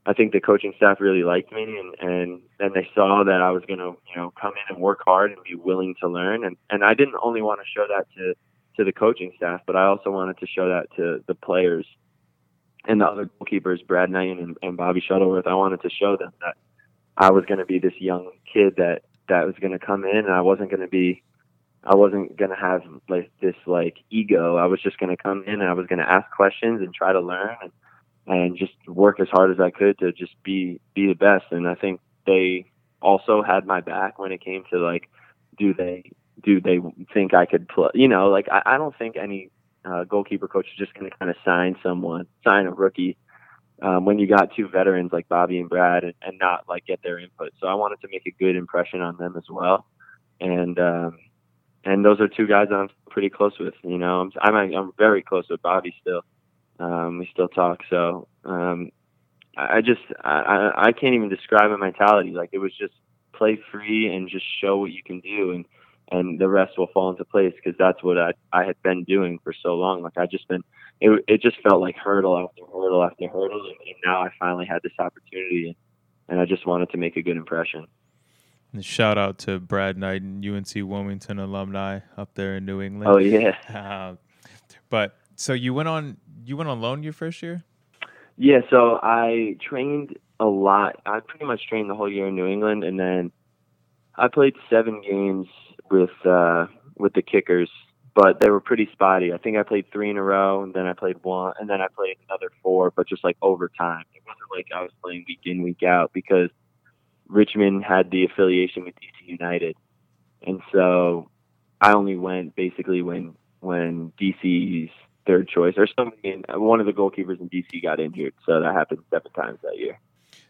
I think the coaching staff really liked me, and and then they saw that I was gonna you know come in and work hard and be willing to learn, and and I didn't only want to show that to to the coaching staff, but I also wanted to show that to the players and the other goalkeepers, Brad Knight and, and Bobby Shuttleworth. I wanted to show them that I was going to be this young kid that that was going to come in, and I wasn't going to be, I wasn't going to have like this like ego. I was just going to come in and I was going to ask questions and try to learn and and just work as hard as I could to just be be the best. And I think they also had my back when it came to like, do they do they think I could play? You know, like I, I don't think any uh, goalkeeper coach is just going to kind of sign someone, sign a rookie um, when you got two veterans like Bobby and Brad, and, and not like get their input. So I wanted to make a good impression on them as well, and um, and those are two guys I'm pretty close with. You know, I'm I'm, I'm very close with Bobby still. Um, we still talk. So um, I just I, I can't even describe my mentality. Like it was just play free and just show what you can do, and and the rest will fall into place because that's what I I had been doing for so long. Like I just been it it just felt like hurdle after hurdle after hurdle, and, and now I finally had this opportunity, and I just wanted to make a good impression. And shout out to Brad Knight and UNC Wilmington alumni up there in New England. Oh yeah. Uh, but so you went on you went on loan your first year? Yeah, so I trained a lot. I pretty much trained the whole year in New England, and then I played seven games with uh, with the Kickers, but they were pretty spotty. I think I played three in a row, and then I played one, and then I played another four, but just like overtime. It wasn't like I was playing week in week out because Richmond had the affiliation with DC United, and so I only went basically when when DC's third choice or something. In one of the goalkeepers in DC got injured, so that happened seven times that year.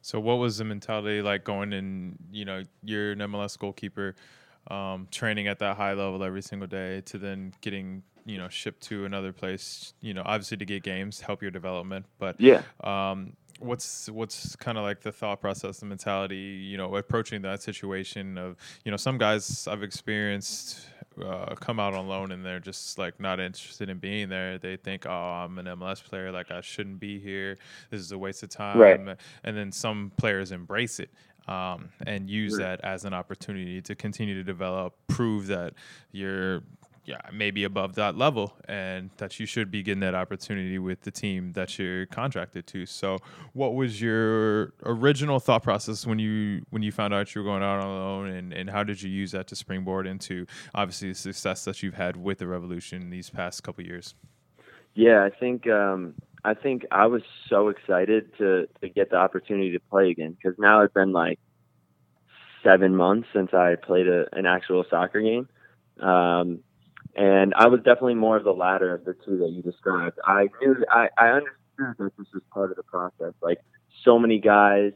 So, what was the mentality like going in? You know, you're an MLS goalkeeper, um, training at that high level every single day, to then getting you know shipped to another place. You know, obviously to get games, help your development, but yeah. Um, what's what's kind of like the thought process, the mentality? You know, approaching that situation of you know some guys I've experienced uh, come out on loan and they're just like not interested in being there. They think, oh, I'm an MLS player, like I shouldn't be here. This is a waste of time. Right. And then some players embrace it um, and use that as an opportunity to continue to develop, prove that you're yeah, maybe above that level, and that you should be getting that opportunity with the team that you're contracted to. So, what was your original thought process when you when you found out you were going out on loan, and, and how did you use that to springboard into obviously the success that you've had with the Revolution these past couple years? Yeah, I think um, I think I was so excited to to get the opportunity to play again because now it's been like seven months since I played a, an actual soccer game. Um, and I was definitely more of the latter of the two that you described. I knew, I, I understood that this was part of the process. Like so many guys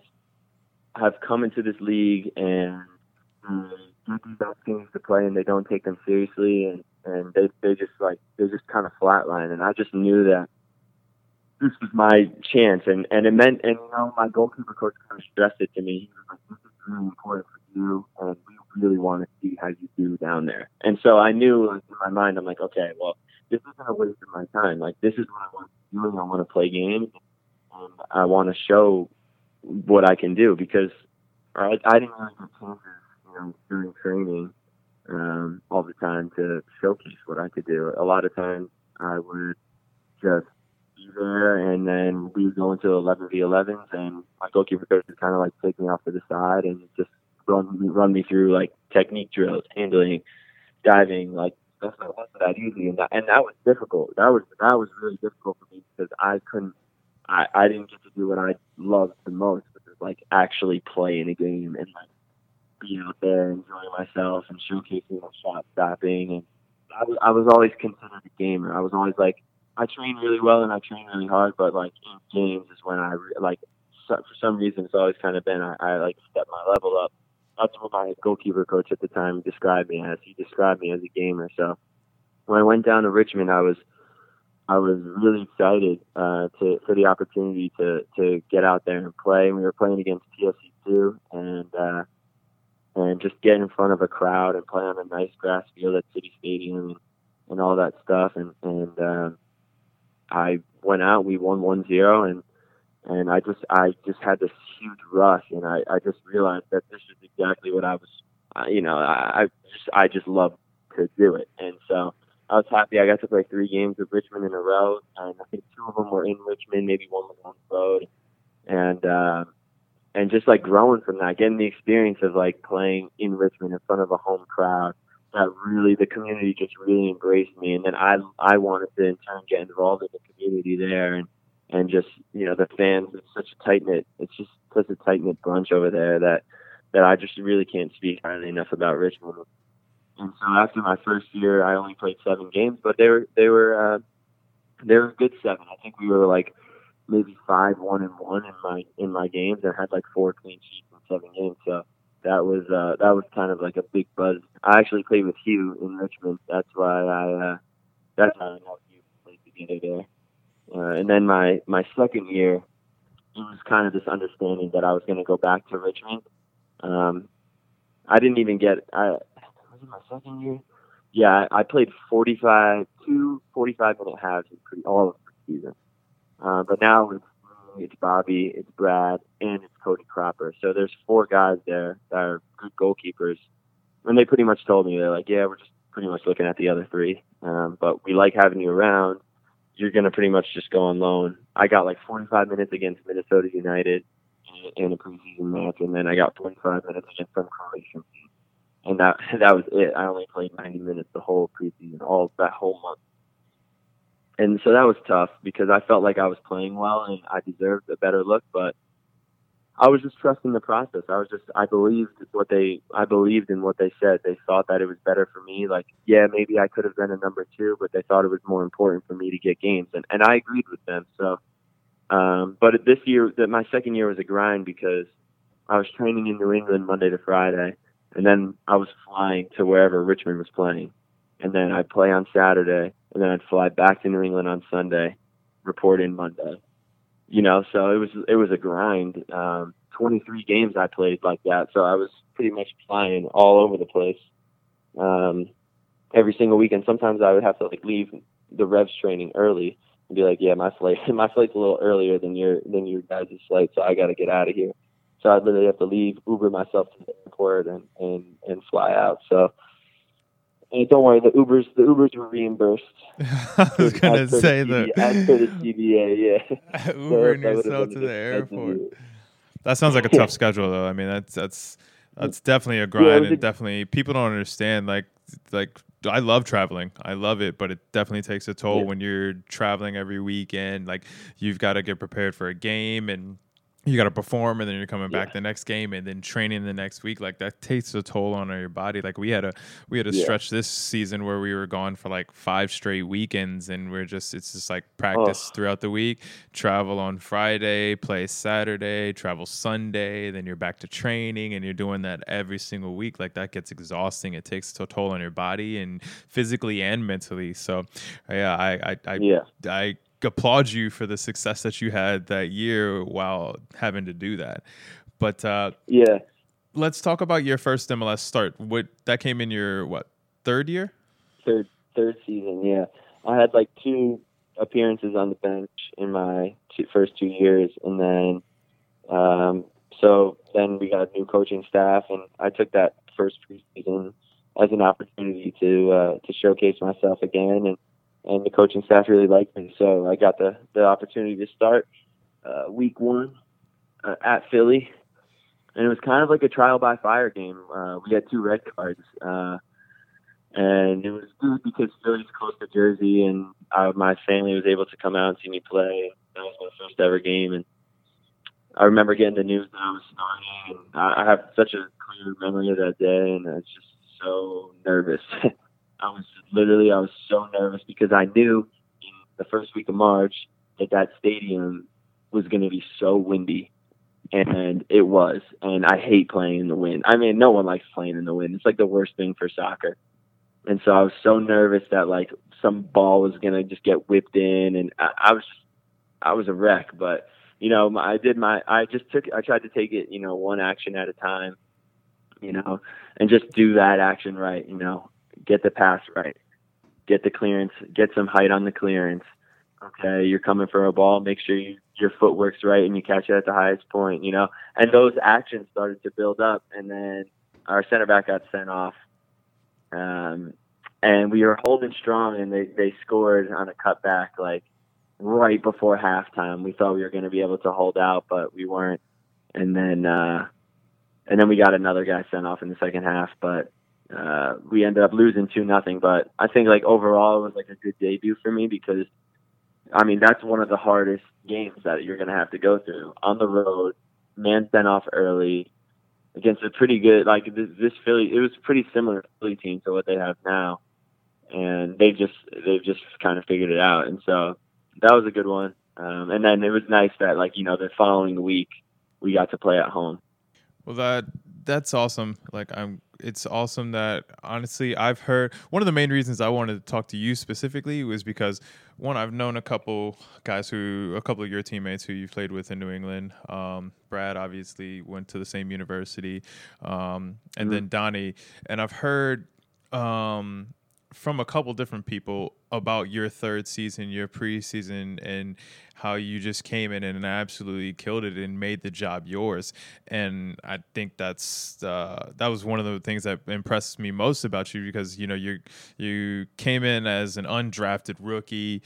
have come into this league and um, get these opportunities to play, and they don't take them seriously, and and they they just like they just kind of flatline. And I just knew that this was my chance, and and it meant, and you know, my goalkeeper coach kind of stressed it to me. He was like, "This is really important for you, and we really want to see how you do down there. And so I knew in my mind, I'm like, okay, well, this isn't a waste of my time. Like this is what I want to do. I want to play games, and I want to show what I can do because I, I didn't really get chances, you know, during training um, all the time to showcase what I could do. A lot of times I would just be there, and then we would go into 11 v 11s, and my goalkeeper coach would kind of like take me off to the side and just run run me through like technique drills, handling, diving, like that's that wasn't that easy, and that and that was difficult. That was that was really difficult for me because I couldn't, I I didn't get to do what I loved the most, which is like actually play in a game and like be out there enjoying myself and showcasing my shot stopping and I was I was always considered a gamer. I was always like I train really well and I train really hard, but like in games is when I re- like so, for some reason it's always kind of been I, I like step my level up that's what my goalkeeper coach at the time described me as. He described me as a gamer. So when I went down to Richmond, I was I was really excited uh, to for the opportunity to to get out there and play. We were playing against TSC two, and uh, and just get in front of a crowd and play on a nice grass field at City Stadium and, and all that stuff. And and um, I went out. We won one zero, and and I just I just had this huge rush, and I I just realized that this is exactly what I was. Uh, you know, I, I just I just love to do it, and so I was happy. I got to play three games with Richmond in a row, and I think two of them were in Richmond, maybe one was on the road, and uh, and just like growing from that, getting the experience of like playing in Richmond in front of a home crowd. That really the community just really embraced me, and then I I wanted to in turn get involved in the community there, and and just you know the fans. It's such a tight knit. It's just such a tight knit bunch over there that that I just really can't speak highly enough about Richmond. And so after my first year, I only played seven games, but they were they were uh, they were good seven. I think we were like maybe five one and one in my in my games, and had like four clean sheets in seven games. So that was uh, that was kind of like a big buzz. I actually played with Hugh in Richmond. That's why I uh, that's how I know Hugh played together there. Uh, and then my my second year, it was kind of this understanding that I was going to go back to Richmond. Um, I didn't even get I was it my second year? Yeah, I, played 45, two 45 minute halves in pretty, all of the season. Uh, but now it's, it's Bobby, it's Brad, and it's Cody Cropper. So there's four guys there that are good goalkeepers. And they pretty much told me, they're like, yeah, we're just pretty much looking at the other three. Um, but we like having you around. You're going to pretty much just go on loan. I got like 45 minutes against Minnesota United uh, in a preseason match, and then I got 45 minutes against some Croatian and that that was it. I only played 90 minutes the whole preseason, all that whole month, and so that was tough because I felt like I was playing well and I deserved a better look, but I was just trusting the process. I was just I believed what they I believed in what they said. They thought that it was better for me. Like yeah, maybe I could have been a number two, but they thought it was more important for me to get games, and and I agreed with them. So, um, but this year, that my second year was a grind because I was training in New England Monday to Friday and then I was flying to wherever Richmond was playing, and then I'd play on Saturday, and then I'd fly back to New England on Sunday, report in Monday. You know, so it was it was a grind. Um, 23 games I played like that, so I was pretty much flying all over the place um, every single weekend. Sometimes I would have to like leave the revs training early and be like, "Yeah, my flight my flight's a little earlier than your than your guys' flight, so I got to get out of here." So I literally have to leave, Uber myself to the airport, and and and fly out. So. And don't worry, the Ubers the Ubers were reimbursed. I was gonna say the, the as per the CBA, yeah. Ubering so yourself to the airport. That sounds like a tough schedule, though. I mean, that's that's that's definitely a grind, yeah, and a, definitely people don't understand. Like like I love traveling. I love it, but it definitely takes a toll yeah. when you're traveling every weekend. Like you've got to get prepared for a game and you got to perform and then you're coming back yeah. the next game and then training the next week like that takes a toll on your body like we had a we had a yeah. stretch this season where we were gone for like five straight weekends and we're just it's just like practice oh. throughout the week travel on friday play saturday travel sunday then you're back to training and you're doing that every single week like that gets exhausting it takes a toll on your body and physically and mentally so yeah i i, I yeah i applaud you for the success that you had that year while having to do that. But uh, yeah, let's talk about your first MLS start. What that came in your what third year? Third third season. Yeah, I had like two appearances on the bench in my two, first two years, and then um, so then we got a new coaching staff, and I took that first preseason as an opportunity to uh, to showcase myself again and and the coaching staff really liked me. So I got the the opportunity to start uh, week one uh, at Philly, and it was kind of like a trial by fire game. Uh, we had two red cards, uh, and it was good because Philly's close to Jersey, and uh, my family was able to come out and see me play. That was my first ever game, and I remember getting the news that I was starting, and I, I have such a clear memory of that day, and I was just so nervous. I was literally I was so nervous because I knew in the first week of March that that stadium was going to be so windy, and it was. And I hate playing in the wind. I mean, no one likes playing in the wind. It's like the worst thing for soccer. and so I was so nervous that like some ball was gonna just get whipped in, and I, I was I was a wreck. But you know, I did my I just took I tried to take it you know one action at a time, you know, and just do that action right. You know, get the pass right, get the clearance, get some height on the clearance. Okay, you're coming for a ball. Make sure you, your footwork's right and you catch it at the highest point. You know, and those actions started to build up, and then our center back got sent off. Um, and we were holding strong, and they they scored on a cutback like right before halftime. We thought we were going to be able to hold out, but we weren't. And then uh, and then we got another guy sent off in the second half, but uh, we ended up losing two nothing. But I think like overall it was like a good debut for me because I mean that's one of the hardest games that you're to have to go through on the road. Man sent off early against a pretty good like this, this Philly. It was pretty similar Philly team to what they have now, and they just they've just kind of figured it out. And so that was a good one. Um, and then it was nice that like you know the following week we got to play at home. Well, that that's awesome. Like I'm it's awesome that honestly I've heard one of the main reasons I wanted to talk to you specifically was because one I've known a couple guys who a couple of your teammates who you've played with in New England. Um, Brad obviously went to the same university, um, and mm-hmm. then Donnie, and I've heard um, from a couple different people about your third season, your preseason, and how you just came in and absolutely killed it and made the job yours. And I think that's uh, that was one of the things that impressed me most about you because you know you you came in as an undrafted rookie,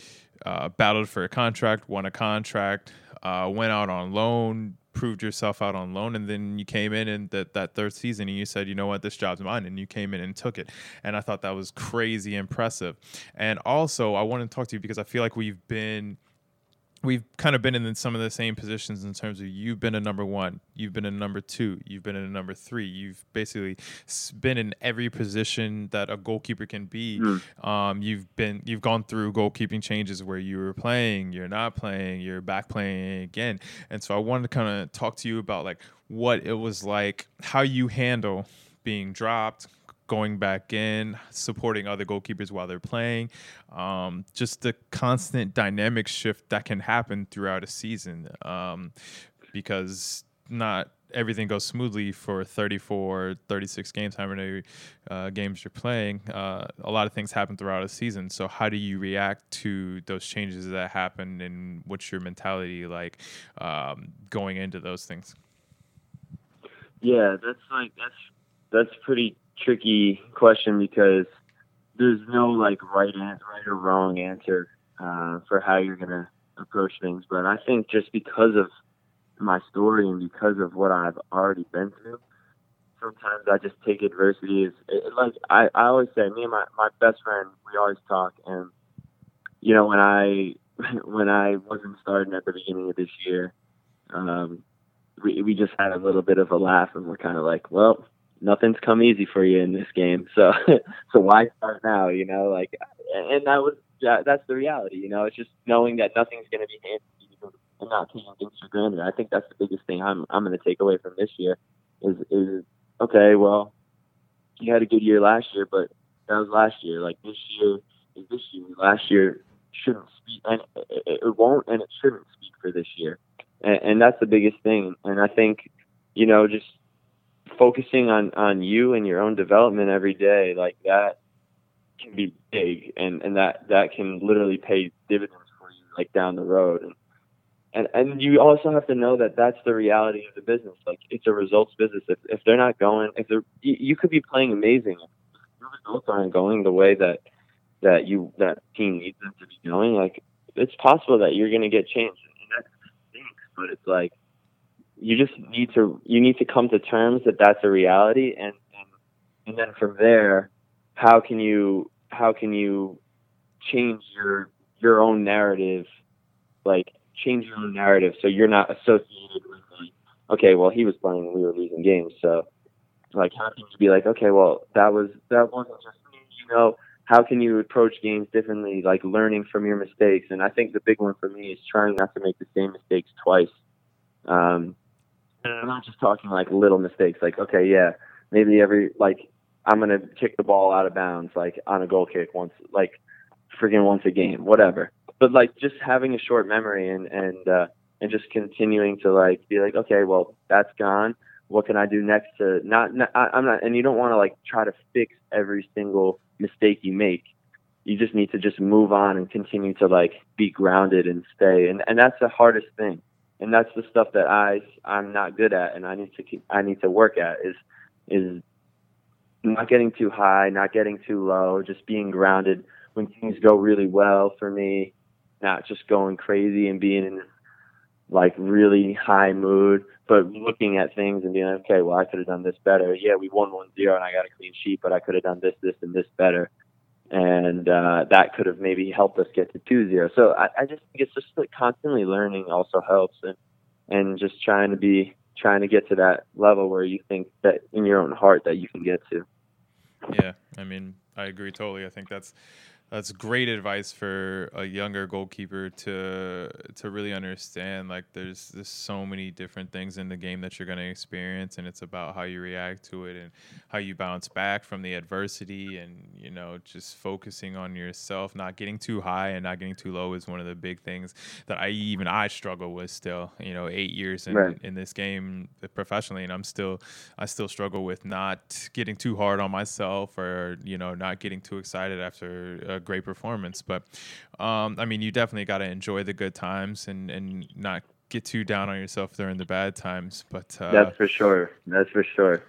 uh, battled for a contract, won a contract, uh, went out on loan, proved yourself out on loan and then you came in and that that third season and you said you know what? This job's mine and you came in and took it. And i thought that was crazy impressive. And also i want to talk to you because i feel like we've been we've kind of been in some of the same positions in terms of you've been a number one, you've been a number two, you've been a number three. You've basically been in every position that a goalkeeper can be. Mm. Um, you've been you've gone through goalkeeping changes where you were playing, you're not playing, you're back playing again. And so I wanted to kind of talk to you about like what it was like, how you handle being dropped, going back in, supporting other goalkeepers while they're playing. Um, just the constant dynamic shift that can happen throughout a season um, because not everything goes smoothly for 34, 36 games, however many uh, games you're playing. Uh, a lot of things happen throughout a season. So, how do you react to those changes that happen, and what's your mentality like um, going into those things? Yeah, that's like that's that's pretty tricky question because there's no like right answer, right or wrong answer uh, for how you're gonna approach things. But I think just because of my story and because of what I've already been through, sometimes I just take adversity as it, like I, I always say. Me and my my best friend, we always talk, and you know when I when I wasn't starting at the beginning of this year, um, we we just had a little bit of a laugh, and we're kind of like, well nothing's come easy for you in this game. So so why start now? You know, like, and that was that's the reality. You know, it's just knowing that nothing's going to be handed and not taking things for granted. I think that's the biggest thing I'm I'm going to take away from this year is is okay. Well, you had a good year last year, but that was last year. Like this year is this year. Last year shouldn't speak, and it won't, and it shouldn't speak for this year. And, and that's the biggest thing. And I think, you know, just focusing on on you and your own development every day like that can be big and and that that can literally pay dividends for you like down the road. And and and you also have to know that that's the reality of the business. Like it's a results business. If if they're not going if they're you, you could be playing amazing. If your results aren't going the way that that you that team needs them to be going like it's possible that you're going to get changed. And that stinks but it's like you just need to you need to come to terms that that's a reality and and, then from there how can you how can you change your your own narrative like change your own narrative so you're not associated with like okay well he was playing and we were losing games so like how can you be like okay well that was that wasn't just me you know? How can you approach games differently like learning from your mistakes? And i think the big one for me is trying not to make the same mistakes twice. Um, and I'm not just talking like little mistakes. Like, okay, yeah, maybe every like I'm gonna kick the ball out of bounds like on a goal kick once, like freaking once a game, whatever. But like just having a short memory and and uh, and just continuing to like be like, okay, well that's gone. What can I do next to not? not I'm not, and you don't want to like try to fix every single mistake you make. You just need to just move on and continue to like be grounded and stay. And and that's the hardest thing. And that's the stuff that I I'm not good at, and I need to keep, I need to work at is is not getting too high, not getting too low, just being grounded when things go really well for me, not just going crazy and being in like really high mood, but looking at things and being like, okay, well, I could have done this better. Yeah, we won one zero and I got a clean sheet, but I could have done this, this, and this better. And uh, that could have maybe helped us get to two zero. So I, I just think it's just like constantly learning also helps and, and just trying to be, trying to get to that level where you think that in your own heart that you can get to. Yeah. I mean, I agree totally. I think that's that's great advice for a younger goalkeeper to to really understand. Like there's there's so many different things in the game that you're going to experience, and it's about how you react to it and how you bounce back from the adversity, and you know just focusing on yourself, not getting too high and not getting too low is one of the big things that I even I struggle with still. You know, eight years in, Right. in this game professionally, and I'm still I still struggle with not getting too hard on myself or you know not getting too excited after a great performance. But um, I mean, you definitely got to enjoy the good times and and not get too down on yourself during the bad times. But uh, That's for sure. That's for sure.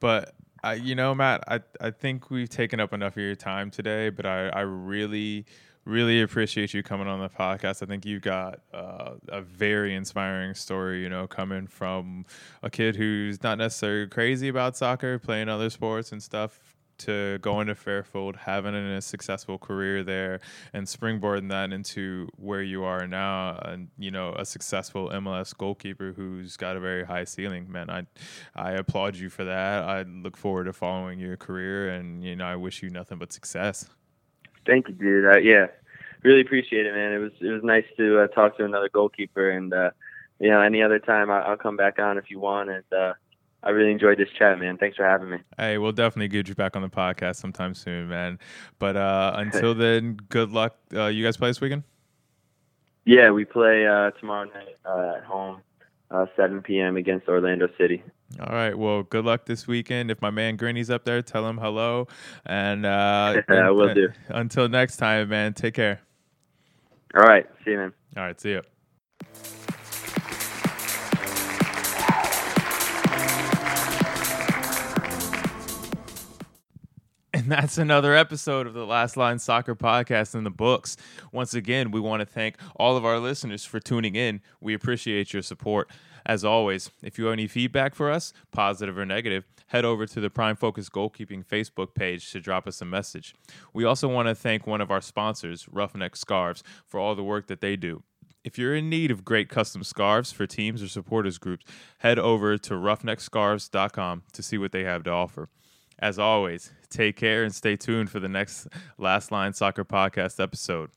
but I, you know, Matt, I, I think we've taken up enough of your time today, but I, I really, really appreciate you coming on the podcast. I think you've got uh, a very inspiring story, you know, coming from a kid who's not necessarily crazy about soccer, playing other sports and stuff. To going to Fairfield, having a successful career there, and springboarding that into where you are now, and you know, a successful MLS goalkeeper who's got a very high ceiling. Man, I, I applaud you for that. I look forward to following your career, and you know, I wish you nothing but success. Thank you, dude. Uh, yeah, really appreciate it, man. It was it was nice to uh, talk to another goalkeeper, and uh, you know, any other time I, I'll come back on if you want. And uh, I really enjoyed this chat, man. Thanks for having me. Hey, we'll definitely get you back on the podcast sometime soon, man. But uh, until then, good luck. Uh, you guys play this weekend? Yeah, we play uh, tomorrow night uh, at home, uh, 7 p.m. against Orlando City. All right. Well, good luck this weekend. If my man Grinny's up there, tell him hello. And uh, I will do. Until next time, man. Take care. All right, see you, man. All right. See ya. And that's another episode of the Last Line Soccer Podcast in the books. Once again, we want to thank all of our listeners for tuning in. We appreciate your support. As always, if you have any feedback for us, positive or negative, head over to the Prime Focus Goalkeeping Facebook page to drop us a message. We also want to thank one of our sponsors, Roughneck Scarves, for all the work that they do. If you're in need of great custom scarves for teams or supporters groups, head over to roughneckscarves.com to see what they have to offer. As always, take care and stay tuned for the next Last Line Soccer Podcast episode.